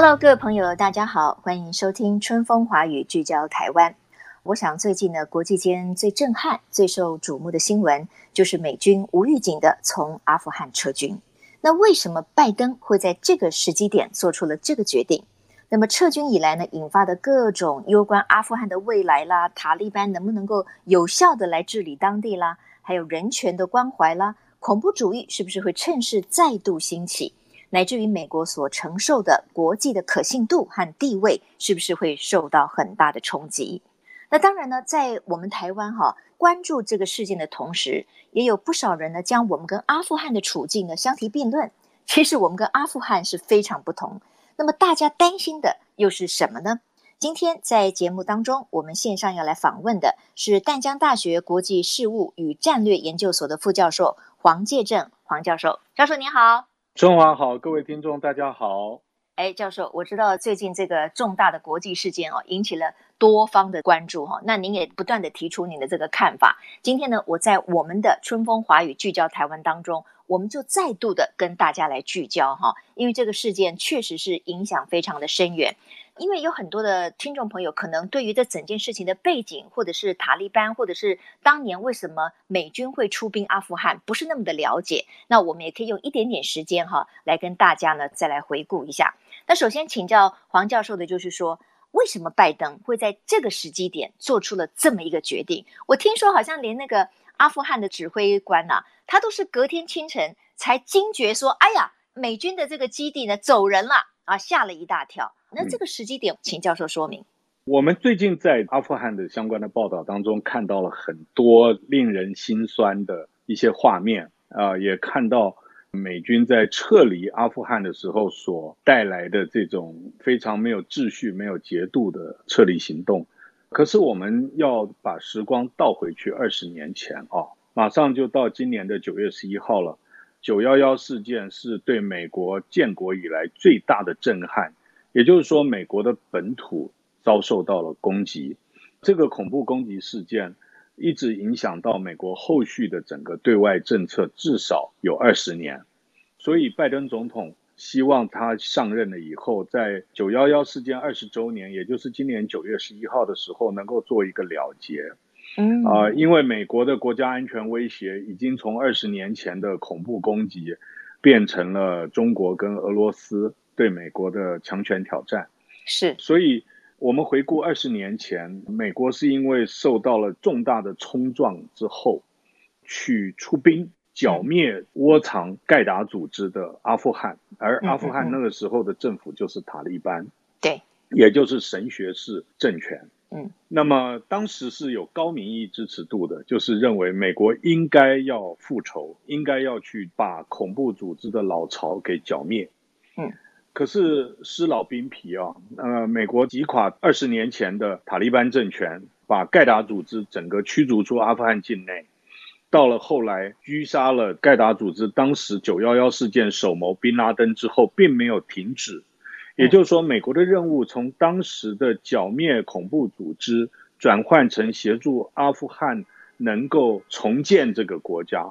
Hello，各位朋友，大家好，欢迎收听《春风华语》，聚焦台湾。我想最近呢，国际间最震撼、最受瞩目的新闻，就是美军无预警的从阿富汗撤军。那为什么拜登会在这个时机点做出了这个决定？那么撤军以来呢，引发的各种攸关阿富汗的未来啦，塔利班能不能够有效的来治理当地啦？还有人权的关怀啦，恐怖主义是不是会趁势再度兴起？乃至于美国所承受的国际的可信度和地位，是不是会受到很大的冲击？那当然呢，在我们台湾哈关注这个事件的同时，也有不少人呢将我们跟阿富汗的处境呢相提并论。其实我们跟阿富汗是非常不同。那么大家担心的又是什么呢？今天在节目当中，我们线上要来访问的是淡江大学国际事务与战略研究所的副教授黄介正黄教授。教授您好，春华好，各位听众大家好。哎，教授，我知道最近这个重大的国际事件哦，引起了多方的关注哈。那您也不断的提出您的这个看法。今天呢，我在我们的春风华语聚焦台湾当中，我们就再度的跟大家来聚焦哈，因为这个事件确实是影响非常的深远。因为有很多的听众朋友可能对于这整件事情的背景，或者是塔利班，或者是当年为什么美军会出兵阿富汗，不是那么的了解。那我们也可以用一点点时间哈，来跟大家呢再来回顾一下。那首先请教黄教授的就是说，为什么拜登会在这个时机点做出了这么一个决定？我听说好像连那个阿富汗的指挥官呐、他都是隔天清晨才惊觉说，哎呀，美军的这个基地呢走人了啊，吓了一大跳。那这个时机点，请教授说明。我们最近在阿富汗的相关的报道当中，看到了很多令人心酸的一些画面啊，也看到美军在撤离阿富汗的时候所带来的这种非常没有秩序、没有节度的撤离行动。可是我们要把时光倒回去二十年前啊，马上就到今年的九月十一号了。九幺幺事件是对美国建国以来最大的震撼。也就是说，美国的本土遭受到了攻击，这个恐怖攻击事件一直影响到美国后续的整个对外政策，至少有二十年。所以，拜登总统希望他上任了以后，在九幺幺事件二十周年，也就是今年九月十一号的时候，能够做一个了结。嗯啊，因为美国的国家安全威胁已经从二十年前的恐怖攻击，变成了中国跟俄罗斯。对美国的强权挑战。是，所以我们回顾二十年前，美国是因为受到了重大的冲撞之后，去出兵剿灭窝藏盖达组织的阿富汗，而阿富汗那个时候的政府就是塔利班，对，也就是神学式政权。嗯，那么当时是有高民意支持度的，就是认为美国应该要复仇，应该要去把恐怖组织的老巢给剿灭。嗯。可是诗老兵皮啊，呃，美国击垮二十年前的塔利班政权，把盖达组织整个驱逐出阿富汗境内。到了后来狙杀了盖达组织当时九幺幺事件首谋宾拉登之后，并没有停止。也就是说，美国的任务从当时的剿灭恐怖组织，转换成协助阿富汗能够重建这个国家。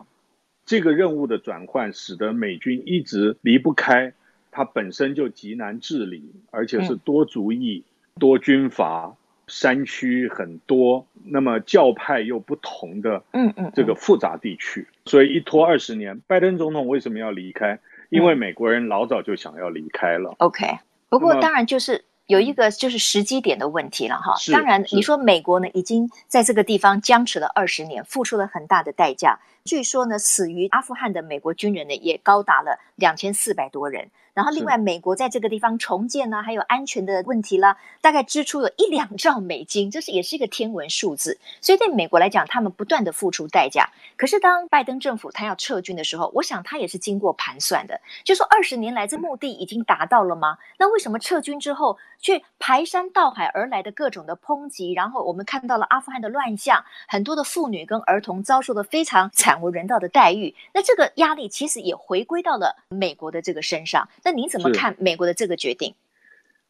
这个任务的转换，使得美军一直离不开。它本身就极难治理，而且是多族裔、嗯、多军阀、山区很多，那么教派又不同的，嗯嗯，这个复杂地区，所以一拖二十年。拜登总统为什么要离开？因为美国人老早就想要离开了。OK，不过当然就是。有一个就是时机点的问题了哈，当然你说美国呢已经在这个地方僵持了二十年，付出了很大的代价，据说呢，死于阿富汗的美国军人呢也高达了两千四百多人。然后，另外，美国在这个地方重建呢，还有安全的问题啦，大概支出有一两兆美金，这是也是一个天文数字。所以，对美国来讲，他们不断的付出代价。可是，当拜登政府他要撤军的时候，我想他也是经过盘算的，就说二十年来这目的已经达到了吗？那为什么撤军之后却排山倒海而来的各种的抨击？然后我们看到了阿富汗的乱象，很多的妇女跟儿童遭受的非常惨无人道的待遇。那这个压力其实也回归到了美国的这个身上。那您怎么看美国的这个决定？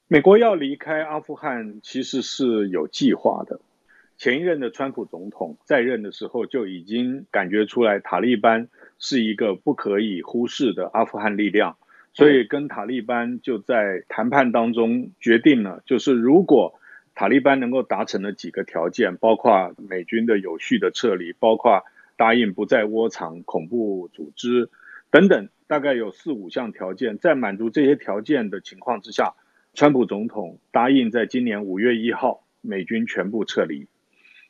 美国要离开阿富汗其实是有计划的。前一任的川普总统在任的时候就已经感觉出来，塔利班是一个不可以忽视的阿富汗力量，所以跟塔利班就在谈判当中决定了，就是如果塔利班能够达成了几个条件，包括美军的有序的撤离，包括答应不再窝藏恐怖组织等等。大概有四五项条件，在满足这些条件的情况之下，川普总统答应在今年五月一号美军全部撤离。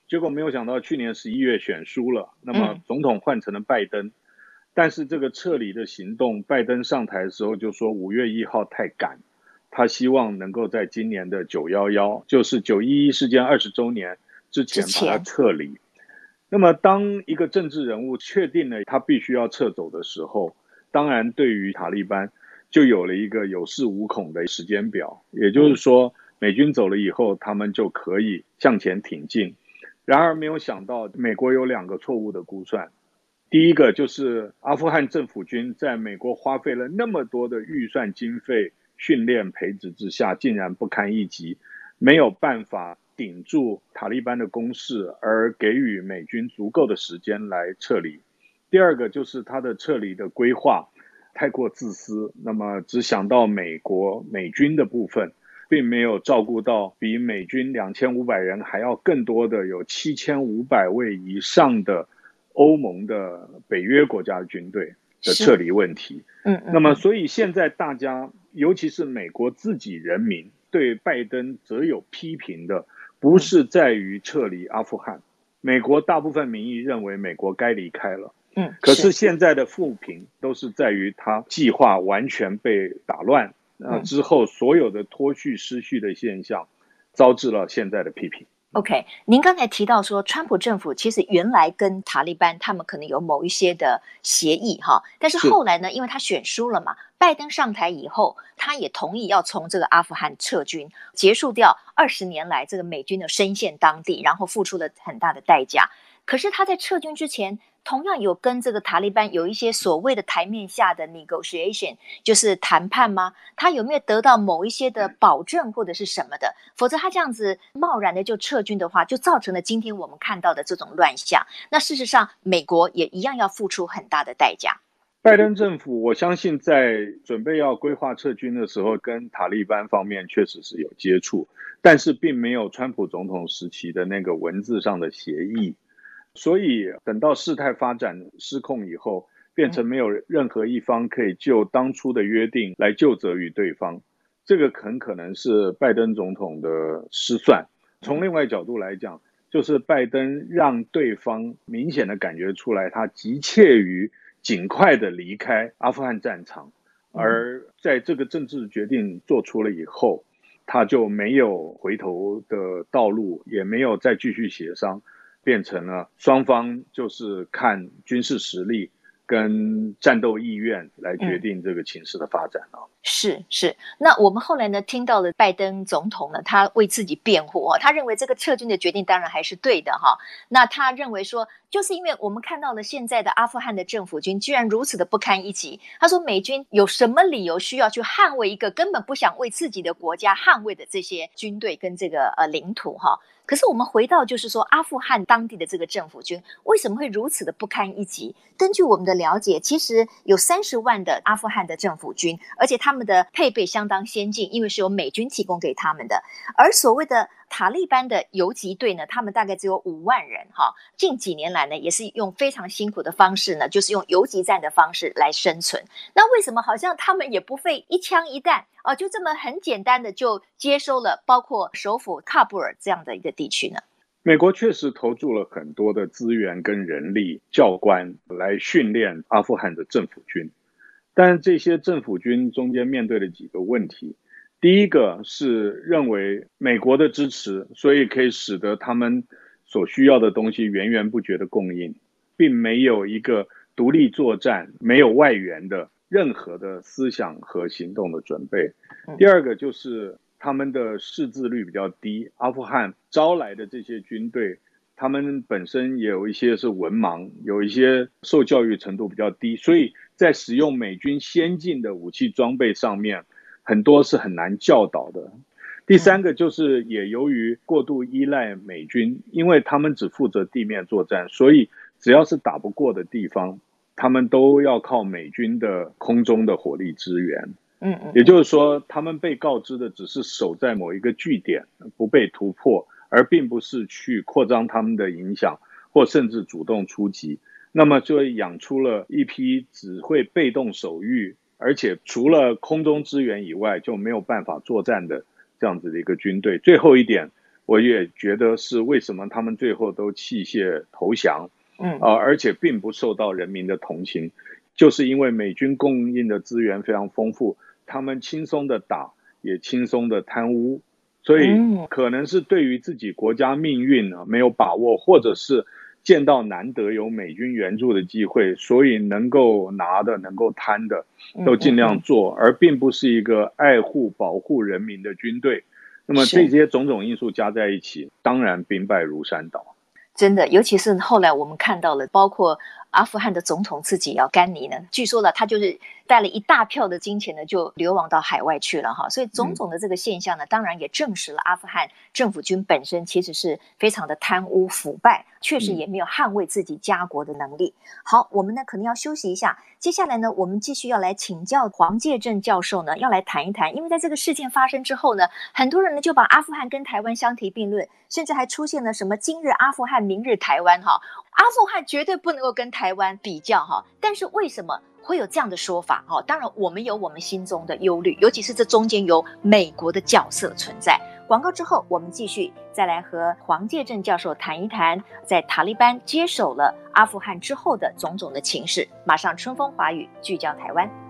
结果没有想到，去年十一月选输了，那么总统换成了拜登。但是这个撤离的行动，拜登上台的时候就说五月一号太赶，他希望能够在今年的九幺幺，就是九一一事件二十周年之前把它撤离。那么当一个政治人物确定了他必须要撤走的时候，当然，对于塔利班，就有了一个有恃无恐的时间表。也就是说，美军走了以后，他们就可以向前挺进。然而，没有想到，美国有两个错误的估算。第一个就是阿富汗政府军在美国花费了那么多的预算经费、训练培植之下，竟然不堪一击，没有办法顶住塔利班的攻势，而给予美军足够的时间来撤离。第二个就是他的撤离的规划太过自私，那么只想到美国美军的部分，并没有照顾到比美军两千五百人还要更多的有七千五百位以上的欧盟的北约国家的军队的撤离问题。嗯，那么所以现在大家，尤其是美国自己人民对拜登则有批评的，不是在于撤离阿富汗，美国大部分民意认为美国该离开了。嗯，可是现在的负评都是在于他计划完全被打乱，那之后所有的脱序失序的现象，招致了现在的批评。OK，您刚才提到说，川普政府其实原来跟塔利班他们可能有某一些的协议哈，但是后来呢，因为他选输了嘛，拜登上台以后，他也同意要从这个阿富汗撤军，结束掉二十年来这个美军的深陷当地，然后付出了很大的代价。可是他在撤军之前，同样有跟这个塔利班有一些所谓的台面下的 negotiation，就是谈判吗？他有没有得到某一些的保证或者是什么的？否则他这样子贸然的就撤军的话，就造成了今天我们看到的这种乱象。那事实上，美国也一样要付出很大的代价。拜登政府，我相信在准备要规划撤军的时候，跟塔利班方面确实是有接触，但是并没有川普总统时期的那个文字上的协议。所以等到事态发展失控以后，变成没有任何一方可以就当初的约定来就责于对方，这个很可能是拜登总统的失算。从另外角度来讲，就是拜登让对方明显的感觉出来，他急切于尽快的离开阿富汗战场，而在这个政治决定做出了以后，他就没有回头的道路，也没有再继续协商。变成了双方就是看军事实力跟战斗意愿来决定这个情势的发展啊。是是，那我们后来呢，听到了拜登总统呢，他为自己辩护啊，他认为这个撤军的决定当然还是对的哈。那他认为说，就是因为我们看到了现在的阿富汗的政府军居然如此的不堪一击，他说美军有什么理由需要去捍卫一个根本不想为自己的国家捍卫的这些军队跟这个呃领土哈？可是我们回到，就是说，阿富汗当地的这个政府军为什么会如此的不堪一击？根据我们的了解，其实有三十万的阿富汗的政府军，而且他们的配备相当先进，因为是由美军提供给他们的。而所谓的塔利班的游击队呢，他们大概只有五万人，哈。近几年来呢，也是用非常辛苦的方式呢，就是用游击战的方式来生存。那为什么好像他们也不费一枪一弹？哦，就这么很简单的就接收了包括首府喀布尔这样的一个地区呢？美国确实投注了很多的资源跟人力、教官来训练阿富汗的政府军，但这些政府军中间面对了几个问题。第一个是认为美国的支持，所以可以使得他们所需要的东西源源不绝的供应，并没有一个独立作战、没有外援的任何的思想和行动的准备。第二个就是他们的识字率比较低，阿富汗招来的这些军队，他们本身也有一些是文盲，有一些受教育程度比较低，所以在使用美军先进的武器装备上面。很多是很难教导的。第三个就是也由于过度依赖美军，因为他们只负责地面作战，所以只要是打不过的地方，他们都要靠美军的空中的火力支援。嗯嗯，也就是说，他们被告知的只是守在某一个据点，不被突破，而并不是去扩张他们的影响，或甚至主动出击。那么就养出了一批只会被动守御。而且除了空中支援以外，就没有办法作战的这样子的一个军队。最后一点，我也觉得是为什么他们最后都弃械投降，嗯啊，而且并不受到人民的同情，就是因为美军供应的资源非常丰富，他们轻松的打，也轻松的贪污，所以可能是对于自己国家命运呢没有把握，或者是。见到难得有美军援助的机会，所以能够拿的、能够贪的，都尽量做，而并不是一个爱护、保护人民的军队。那么这些种种因素加在一起，当然兵败如山倒。真的，尤其是后来我们看到了，包括阿富汗的总统自己要甘尼呢，据说呢，他就是。带了一大票的金钱呢，就流亡到海外去了哈，所以种种的这个现象呢，当然也证实了阿富汗政府军本身其实是非常的贪污腐败，确实也没有捍卫自己家国的能力。好，我们呢可能要休息一下，接下来呢，我们继续要来请教黄介正教授呢，要来谈一谈，因为在这个事件发生之后呢，很多人呢就把阿富汗跟台湾相提并论，甚至还出现了什么今日阿富汗，明日台湾哈，阿富汗绝对不能够跟台湾比较哈，但是为什么？会有这样的说法哈，当然我们有我们心中的忧虑，尤其是这中间有美国的角色存在。广告之后，我们继续再来和黄介正教授谈一谈，在塔利班接手了阿富汗之后的种种的情势。马上春风华语聚焦台湾。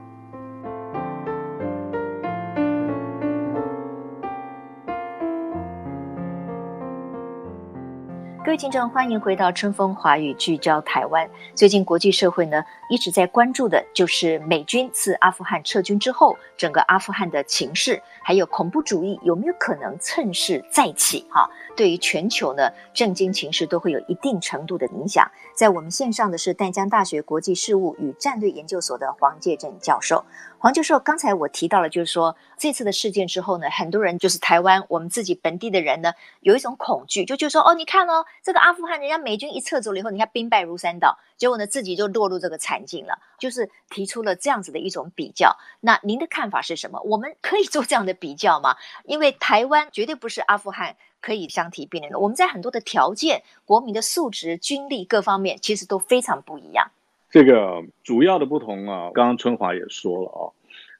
各位听众，欢迎回到春风华语聚焦台湾。最近国际社会呢一直在关注的就是美军自阿富汗撤军之后，整个阿富汗的情势，还有恐怖主义有没有可能趁势再起？哈，对于全球呢政经情势都会有一定程度的影响。在我们线上的是淡江大学国际事务与战略研究所的黄介正教授。黄教授，刚才我提到了，就是说这次的事件之后呢，很多人就是台湾我们自己本地的人呢，有一种恐惧，就就说哦，你看哦，这个阿富汗人家美军一撤走了以后，你看兵败如山倒，结果呢自己就落入这个惨境了，就是提出了这样子的一种比较。那您的看法是什么？我们可以做这样的比较吗？因为台湾绝对不是阿富汗可以相提并论的，我们在很多的条件、国民的素质、军力各方面，其实都非常不一样。这个主要的不同啊，刚刚春华也说了啊，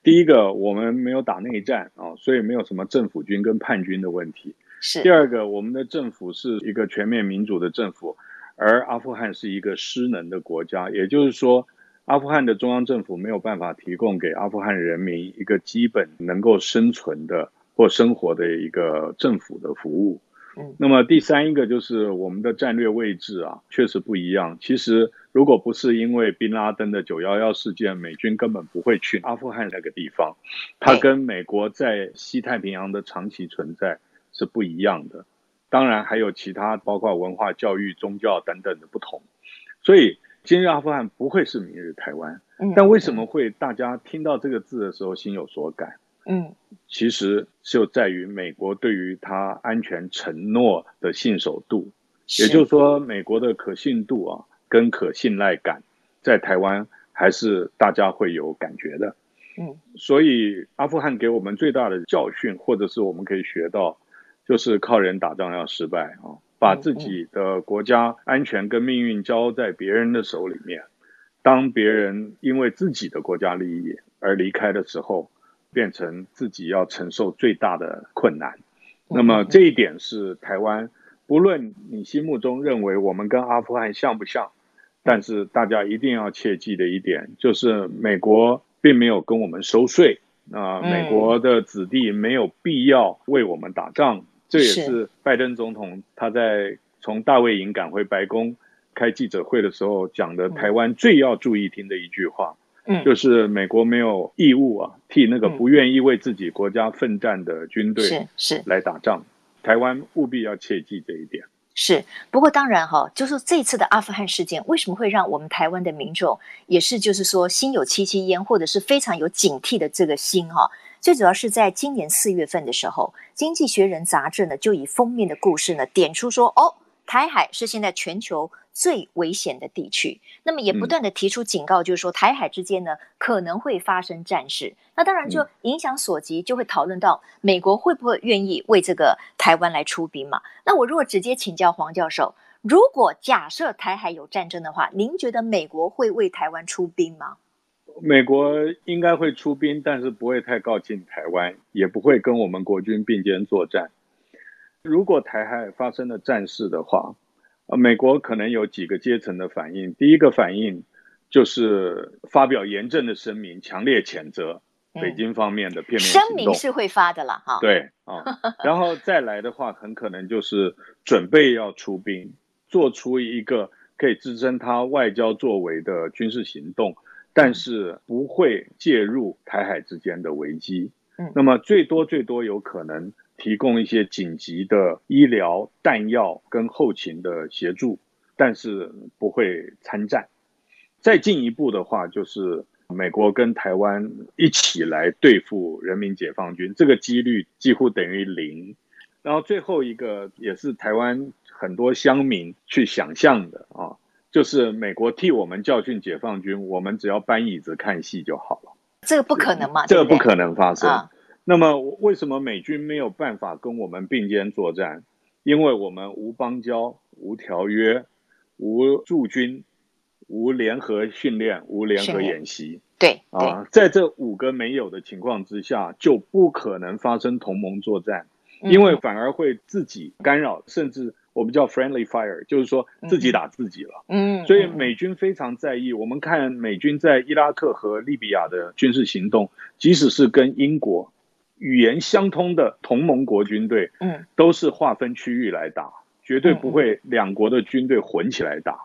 第一个我们没有打内战啊，所以没有什么政府军跟叛军的问题。是。第二个，我们的政府是一个全面民主的政府，而阿富汗是一个失能的国家，也就是说，阿富汗的中央政府没有办法提供给阿富汗人民一个基本能够生存的或生活的一个政府的服务。那么第三一个就是我们的战略位置啊，确实不一样。其实如果不是因为宾拉登的九幺幺事件，美军根本不会去阿富汗那个地方。它跟美国在西太平洋的长期存在是不一样的。当然还有其他包括文化、教育、宗教等等的不同。所以今日阿富汗不会是明日台湾。但为什么会大家听到这个字的时候心有所感？嗯，其实就在于美国对于它安全承诺的信守度，也就是说，美国的可信度啊，跟可信赖感，在台湾还是大家会有感觉的。嗯，所以阿富汗给我们最大的教训，或者是我们可以学到，就是靠人打仗要失败啊，把自己的国家安全跟命运交在别人的手里面，当别人因为自己的国家利益而离开的时候。变成自己要承受最大的困难，那么这一点是台湾不论你心目中认为我们跟阿富汗像不像，但是大家一定要切记的一点就是，美国并没有跟我们收税啊，呃，美国的子弟没有必要为我们打仗。这也是。拜登总统他在从大卫营赶回白宫开记者会的时候讲的，台湾最要注意听的一句话，嗯，就是美国没有义务啊，替那个不愿意为自己国家奋战的军队是是来打仗，台湾务必要切记这一点。是，不过当然哈，就是这次的阿富汗事件，为什么会让我们台湾的民众也是就是说心有戚戚焉，或者是非常有警惕的这个心哈？最主要是在今年四月份的时候，《经济学人》杂志呢就以封面的故事呢点出说，哦，台海是现在全球最危险的地区。那么也不断的提出警告，就是说台海之间呢可能会发生战事。那当然就影响所及，就会讨论到美国会不会愿意为这个台湾来出兵嘛？那我如果直接请教黄教授，如果假设台海有战争的话，您觉得美国会为台湾出兵吗？美国应该会出兵，但是不会太靠近台湾，也不会跟我们国军并肩作战。如果台海发生了战事的话，呃，美国可能有几个阶层的反应。第一个反应就是发表严正的声明，强烈谴责北京方面的片面行动。声明是会发的了，哈。对啊，然后再来的话，很可能就是准备要出兵，做出一个可以支撑他外交作为的军事行动。但是不会介入台海之间的危机，嗯，那么最多最多有可能提供一些紧急的医疗、弹药跟后勤的协助，但是不会参战。再进一步的话，就是美国跟台湾一起来对付人民解放军，这个几率几乎等于零。然后最后一个也是台湾很多乡民去想象的啊。就是美国替我们教训解放军，我们只要搬椅子看戏就好了。这个不可能嘛？这个不可能发生。啊、那么为什么美军没有办法跟我们并肩作战？因为我们无邦交、无条约、无驻军、无联合训练、无联合演习。对啊，在这五个没有的情况之下，就不可能发生同盟作战，因为反而会自己干扰，甚至。我们叫 friendly fire，就是说自己打自己了。嗯，所以美军非常在意。我们看美军在伊拉克和利比亚的军事行动，即使是跟英国语言相通的同盟国军队，嗯，都是划分区域来打，绝对不会两国的军队混起来打。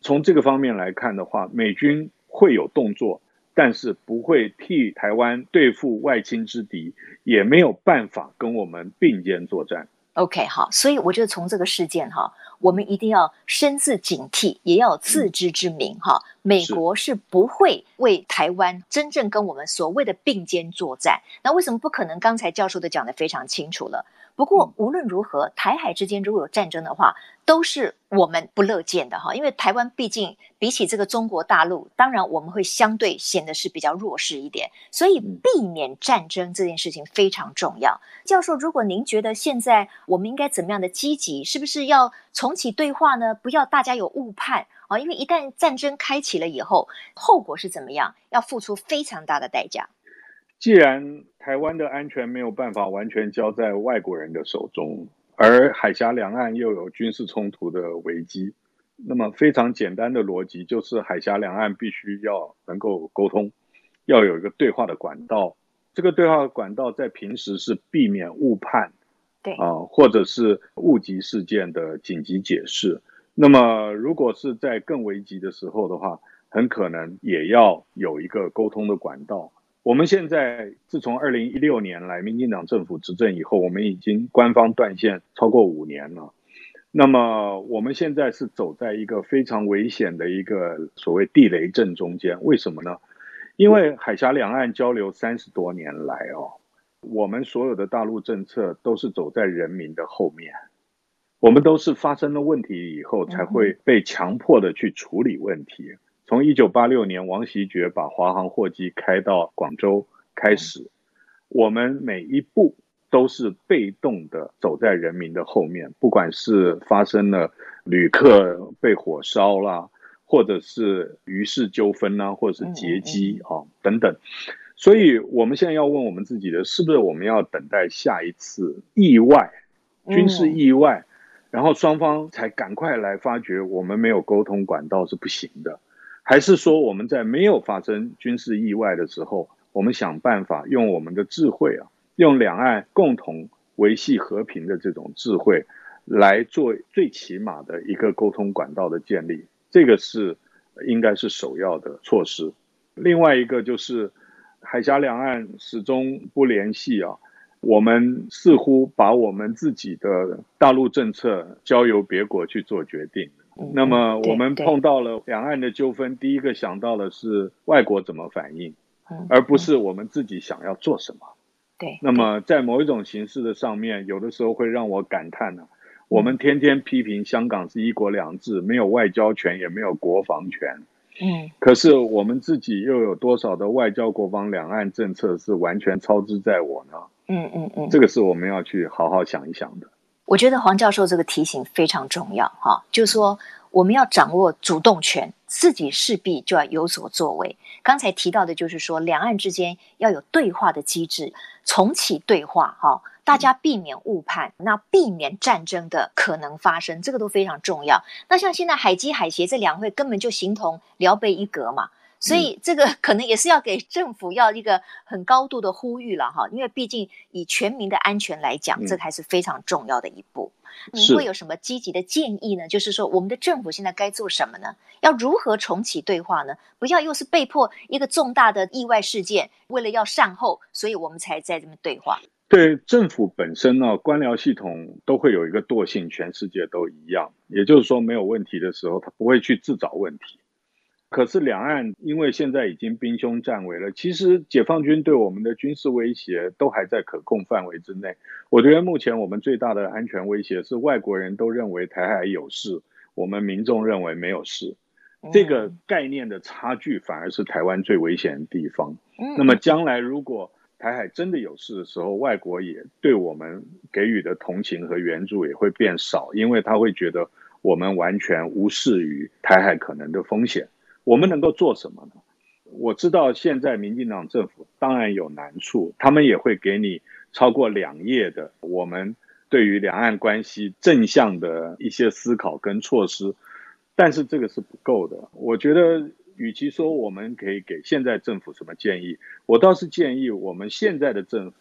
从这个方面来看的话，美军会有动作，但是不会替台湾对付外侵之敌，也没有办法跟我们并肩作战。OK，好，所以我觉得从这个事件哈，我们一定要深自警惕，也要有自知之明哈。美国是不会为台湾真正跟我们所谓的并肩作战。那为什么不可能？刚才教授都讲得非常清楚了。不过无论如何，台海之间如果有战争的话，都是我们不乐见的哈。因为台湾毕竟比起这个中国大陆，当然我们会相对显得是比较弱势一点，所以避免战争这件事情非常重要。教授，如果您觉得现在我们应该怎么样的积极，是不是要重启对话呢？不要大家有误判啊，因为一旦战争开启了以后，后果是怎么样？要付出非常大的代价。既然台湾的安全没有办法完全交在外国人的手中，而海峡两岸又有军事冲突的危机，那么非常简单的逻辑就是海峡两岸必须要能够沟通，要有一个对话的管道。这个对话管道在平时是避免误判，对啊，或者是误击事件的紧急解释。那么如果是在更危急的时候的话，很可能也要有一个沟通的管道。我们现在自从二零一六年来，民进党政府执政以后，我们已经官方断线超过五年了。那么我们现在是走在一个非常危险的一个所谓地雷阵中间。为什么呢？因为海峡两岸交流三十多年来哦，我们所有的大陆政策都是走在人民的后面，我们都是发生了问题以后才会被强迫的去处理问题。从一九八六年王锡爵把华航货机开到广州开始，我们每一步都是被动的走在人民的后面，不管是发生了旅客被火烧啦，或者是渔事纠纷呐，或者是劫机啊等等，所以我们现在要问我们自己的，是不是我们要等待下一次意外，军事意外？然后双方才赶快来发觉我们没有沟通管道是不行的，还是说我们在没有发生军事意外的时候，我们想办法用我们的智慧啊，用两岸共同维系和平的这种智慧，来做最起码的一个沟通管道的建立，这个是应该是首要的措施。另外一个就是海峡两岸始终不联系啊。我们似乎把我们自己的大陆政策交由别国去做决定。那么我们碰到了两岸的纠纷，第一个想到的是外国怎么反应，而不是我们自己想要做什么。对。那么在某一种形式的上面，有的时候会让我感叹呢，我们天天批评香港是一国两制，没有外交权，也没有国防权。嗯。可是我们自己又有多少的外交、国防、两岸政策是完全操之在我呢？嗯嗯嗯，这个是我们要去好好想一想的。我觉得黄教授这个提醒非常重要哈，就是说我们要掌握主动权，自己势必就要有所作为。刚才提到的就是说，两岸之间要有对话的机制，重启对话哈，大家避免误判，那避免战争的可能发生，这个都非常重要。那像现在海基海协这两会根本就形同辽北一格嘛。所以这个可能也是要给政府要一个很高度的呼吁了哈，因为毕竟以全民的安全来讲，这还是非常重要的一步。您会有什么积极的建议呢？就是说，我们的政府现在该做什么呢？要如何重启对话呢？不要又是被迫一个重大的意外事件，为了要善后，所以我们才在这边对话。对政府本身呢，官僚系统都会有一个惰性，全世界都一样。也就是说，没有问题的时候，他不会去自找问题。可是两岸因为现在已经兵凶战危了，其实解放军对我们的军事威胁都还在可控范围之内。我觉得目前我们最大的安全威胁是外国人都认为台海有事，我们民众认为没有事。这个概念的差距反而是台湾最危险的地方。那么将来如果台海真的有事的时候，外国也对我们给予的同情和援助也会变少，因为他会觉得我们完全无视于台海可能的风险。我们能够做什么呢？我知道现在民进党政府当然有难处，他们也会给你超过两页的我们对于两岸关系正向的一些思考跟措施，但是这个是不够的。我觉得，与其说我们可以给现在政府什么建议，我倒是建议我们现在的政府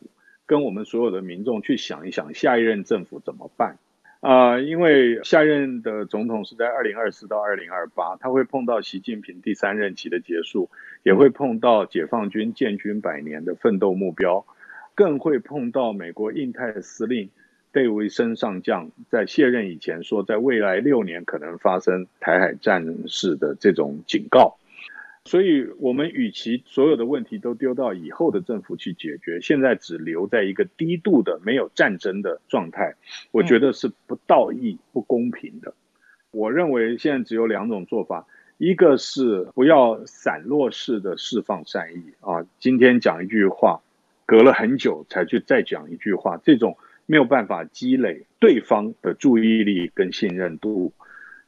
跟我们所有的民众去想一想，下一任政府怎么办。啊、因为下任的总统是在二零二四到二零二八，他会碰到习近平第三任期的结束，也会碰到解放军建军百年的奋斗目标，更会碰到美国印太司令戴维森上将在卸任以前说，在未来六年可能发生台海战事的这种警告。所以，我们与其所有的问题都丢到以后的政府去解决，现在只留在一个低度的没有战争的状态，我觉得是不道义、不公平的。我认为现在只有两种做法，一个是不要散落式的释放善意啊，今天讲一句话，隔了很久才去再讲一句话，这种没有办法积累对方的注意力跟信任度。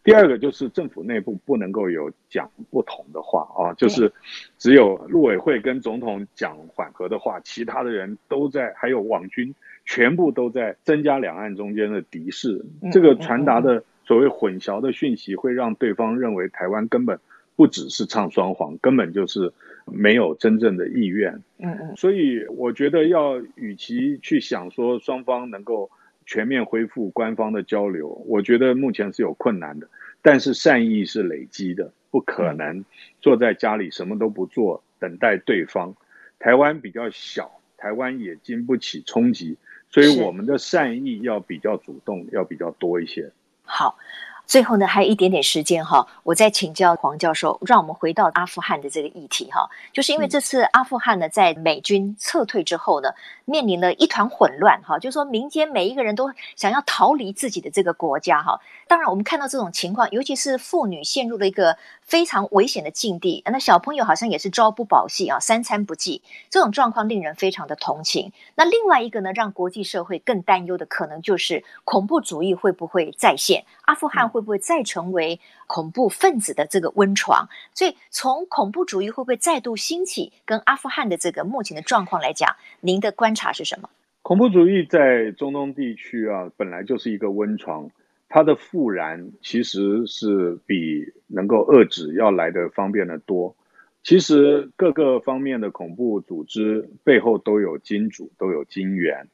第二个就是政府内部不能够有讲不同的话啊，就是只有陆委会跟总统讲缓和的话，其他的人都在，还有网军全部都在增加两岸中间的敌视。这个传达的所谓混淆的讯息，会让对方认为台湾根本不只是唱双簧，根本就是没有真正的意愿。嗯嗯，所以我觉得要与其去想说双方能够。全面恢复官方的交流，我觉得目前是有困难的，但是善意是累积的，不可能坐在家里什么都不做，等待对方。台湾比较小，台湾也经不起冲击，所以我们的善意要比较主动，要比较多一些。好。最后呢，还有一点点时间哈，我再请教黄教授，让我们回到阿富汗的这个议题哈，就是因为这次阿富汗呢，在美军撤退之后呢，面临了一团混乱哈，就是说民间每一个人都想要逃离自己的这个国家哈。当然，我们看到这种情况，尤其是妇女陷入了一个非常危险的境地，那小朋友好像也是朝不保夕啊，三餐不继，这种状况令人非常的同情。那另外一个呢，让国际社会更担忧的，可能就是恐怖主义会不会再现？阿富汗会不会再成为恐怖分子的这个温床？所以，从恐怖主义会不会再度兴起，跟阿富汗的这个目前的状况来讲，您的观察是什么？恐怖主义在中东地区啊，本来就是一个温床。它的复燃其实是比能够遏止要来的方便的多。其实各个方面的恐怖组织背后都有金主，都有金源，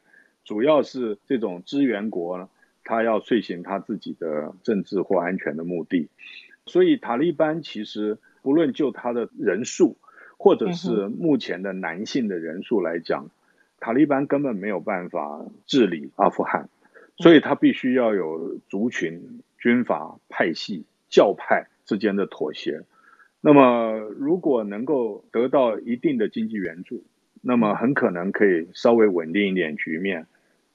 主要是这种支援国呢，他要遂行他自己的政治或安全的目的。所以塔利班其实不论就他的人数，或者是目前的男性的人数来讲，塔利班根本没有办法治理阿富汗，所以他必须要有族群、军阀、派系、教派之间的妥协。那么，如果能够得到一定的经济援助，那么很可能可以稍微稳定一点局面。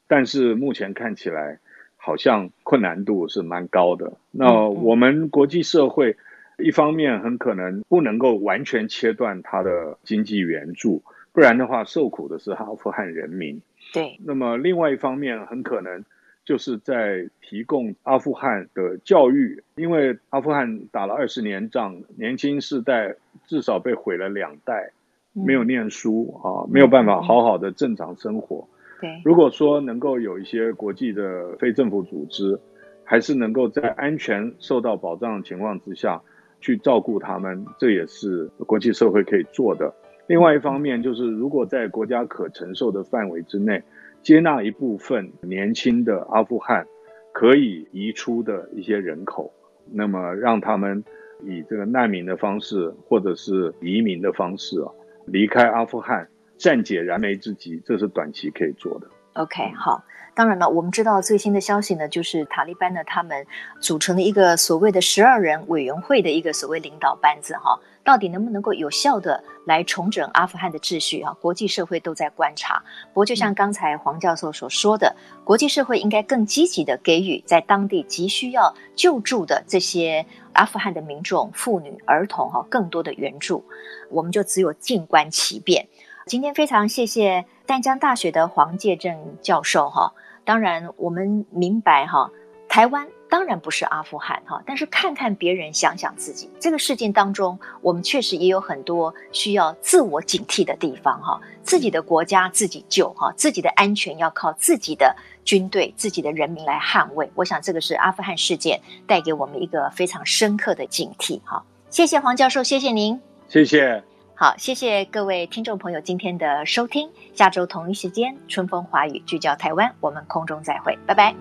但是目前看起来，好像困难度是蛮高的。那我们国际社会一方面很可能不能够完全切断它的经济援助，不然的话，受苦的是阿富汗人民。对。那么另外一方面，很可能。就是在提供阿富汗的教育，因为阿富汗打了二十年仗，年轻世代至少被毁了两代，没有念书啊，没有办法好好的正常生活。对，如果说能够有一些国际的非政府组织，还是能够在安全受到保障的情况之下去照顾他们，这也是国际社会可以做的。另外一方面，就是如果在国家可承受的范围之内。接纳一部分年轻的阿富汗可以移出的一些人口，那么让他们以这个难民的方式或者是移民的方式啊离开阿富汗，暂解燃眉之急，这是短期可以做的。OK，好。当然了，我们知道最新的消息呢，就是塔利班呢他们组成了一个所谓的十二人委员会的一个所谓领导班子哈。到底能不能够有效的来重整阿富汗的秩序啊？国际社会都在观察。不过，就像刚才黄教授所说的，国际社会应该更积极的给予在当地急需要救助的这些阿富汗的民众、妇女、儿童哈更多的援助。我们就只有静观其变。今天非常谢谢淡江大学的黄介正教授哈。当然，我们明白哈，台湾。当然不是阿富汗哈，但是看看别人，想想自己，这个事件当中，我们确实也有很多需要自我警惕的地方哈。自己的国家自己救哈，自己的安全要靠自己的军队、自己的人民来捍卫。我想这个是阿富汗事件带给我们一个非常深刻的警惕哈。谢谢黄教授，谢谢您，谢谢。好，谢谢各位听众朋友今天的收听，下周同一时间，春风华语聚焦台湾，我们空中再会，拜拜。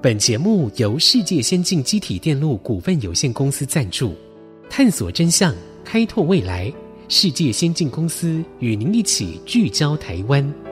本节目由世界先进机体电路股份有限公司赞助，探索真相，开拓未来。世界先进公司与您一起聚焦台湾。